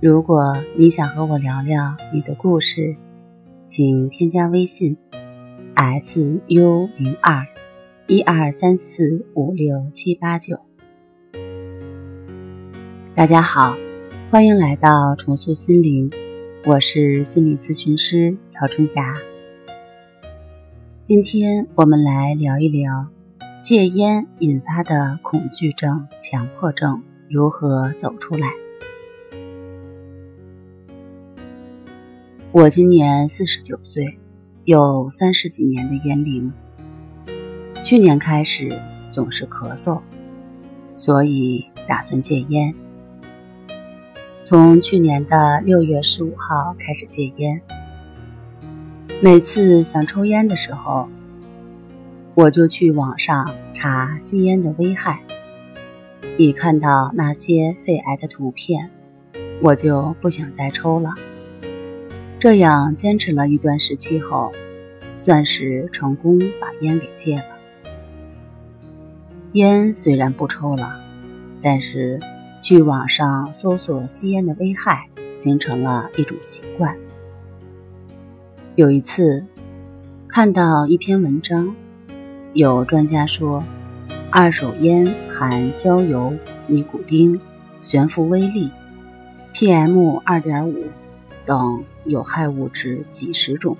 如果你想和我聊聊你的故事，请添加微信 s u 零二一二三四五六七八九。大家好，欢迎来到重塑心灵，我是心理咨询师曹春霞。今天我们来聊一聊戒烟引发的恐惧症、强迫症如何走出来。我今年四十九岁，有三十几年的烟龄。去年开始总是咳嗽，所以打算戒烟。从去年的六月十五号开始戒烟。每次想抽烟的时候，我就去网上查吸烟的危害。一看到那些肺癌的图片，我就不想再抽了。这样坚持了一段时期后，算是成功把烟给戒了。烟虽然不抽了，但是去网上搜索吸烟的危害，形成了一种习惯。有一次看到一篇文章，有专家说，二手烟含焦油、尼古丁、悬浮微粒、PM 二点五等。有害物质几十种，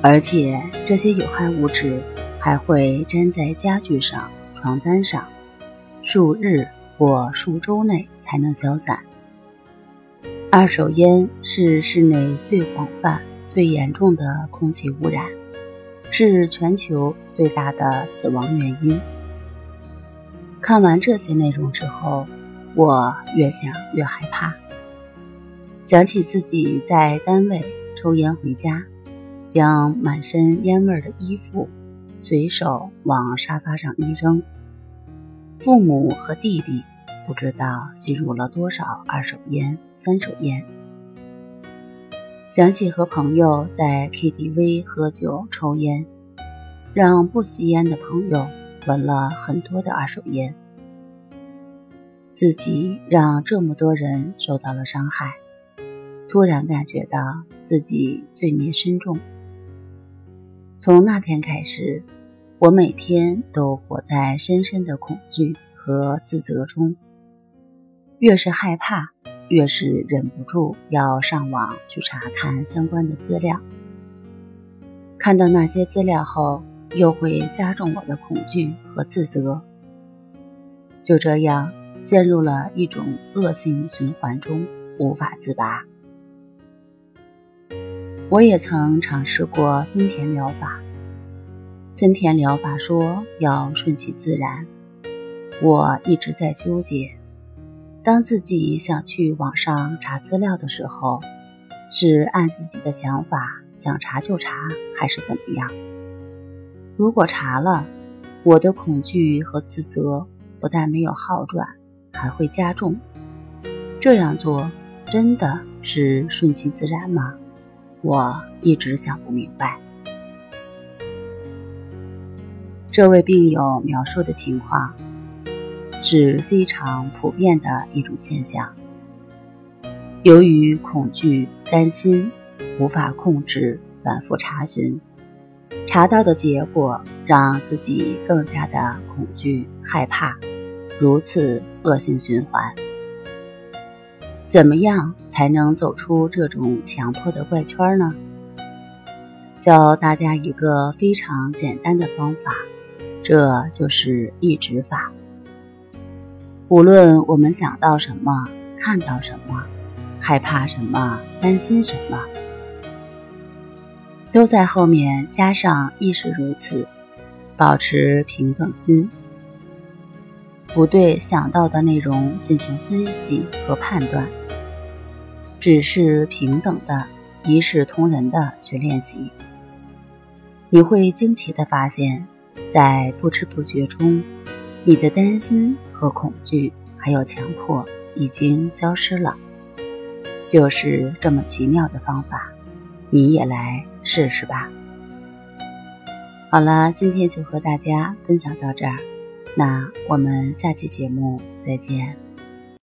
而且这些有害物质还会粘在家具上、床单上，数日或数周内才能消散。二手烟是室内最广泛、最严重的空气污染，是全球最大的死亡原因。看完这些内容之后，我越想越害怕。想起自己在单位抽烟回家，将满身烟味的衣服随手往沙发上一扔，父母和弟弟不知道吸入了多少二手烟、三手烟。想起和朋友在 KTV 喝酒抽烟，让不吸烟的朋友闻了很多的二手烟，自己让这么多人受到了伤害。突然感觉到自己罪孽深重。从那天开始，我每天都活在深深的恐惧和自责中。越是害怕，越是忍不住要上网去查看相关的资料。看到那些资料后，又会加重我的恐惧和自责。就这样陷入了一种恶性循环中，无法自拔。我也曾尝试过森田疗法。森田疗法说要顺其自然，我一直在纠结。当自己想去网上查资料的时候，是按自己的想法想查就查，还是怎么样？如果查了，我的恐惧和自责不但没有好转，还会加重。这样做真的是顺其自然吗？我一直想不明白，这位病友描述的情况是非常普遍的一种现象。由于恐惧、担心，无法控制，反复查询，查到的结果让自己更加的恐惧、害怕，如此恶性循环。怎么样才能走出这种强迫的怪圈呢？教大家一个非常简单的方法，这就是抑制法。无论我们想到什么、看到什么、害怕什么、担心什么，都在后面加上“亦是如此”，保持平等心。不对想到的内容进行分析和判断，只是平等的、一视同仁的去练习。你会惊奇的发现，在不知不觉中，你的担心和恐惧还有强迫已经消失了。就是这么奇妙的方法，你也来试试吧。好了，今天就和大家分享到这儿，那我们下期节目再见。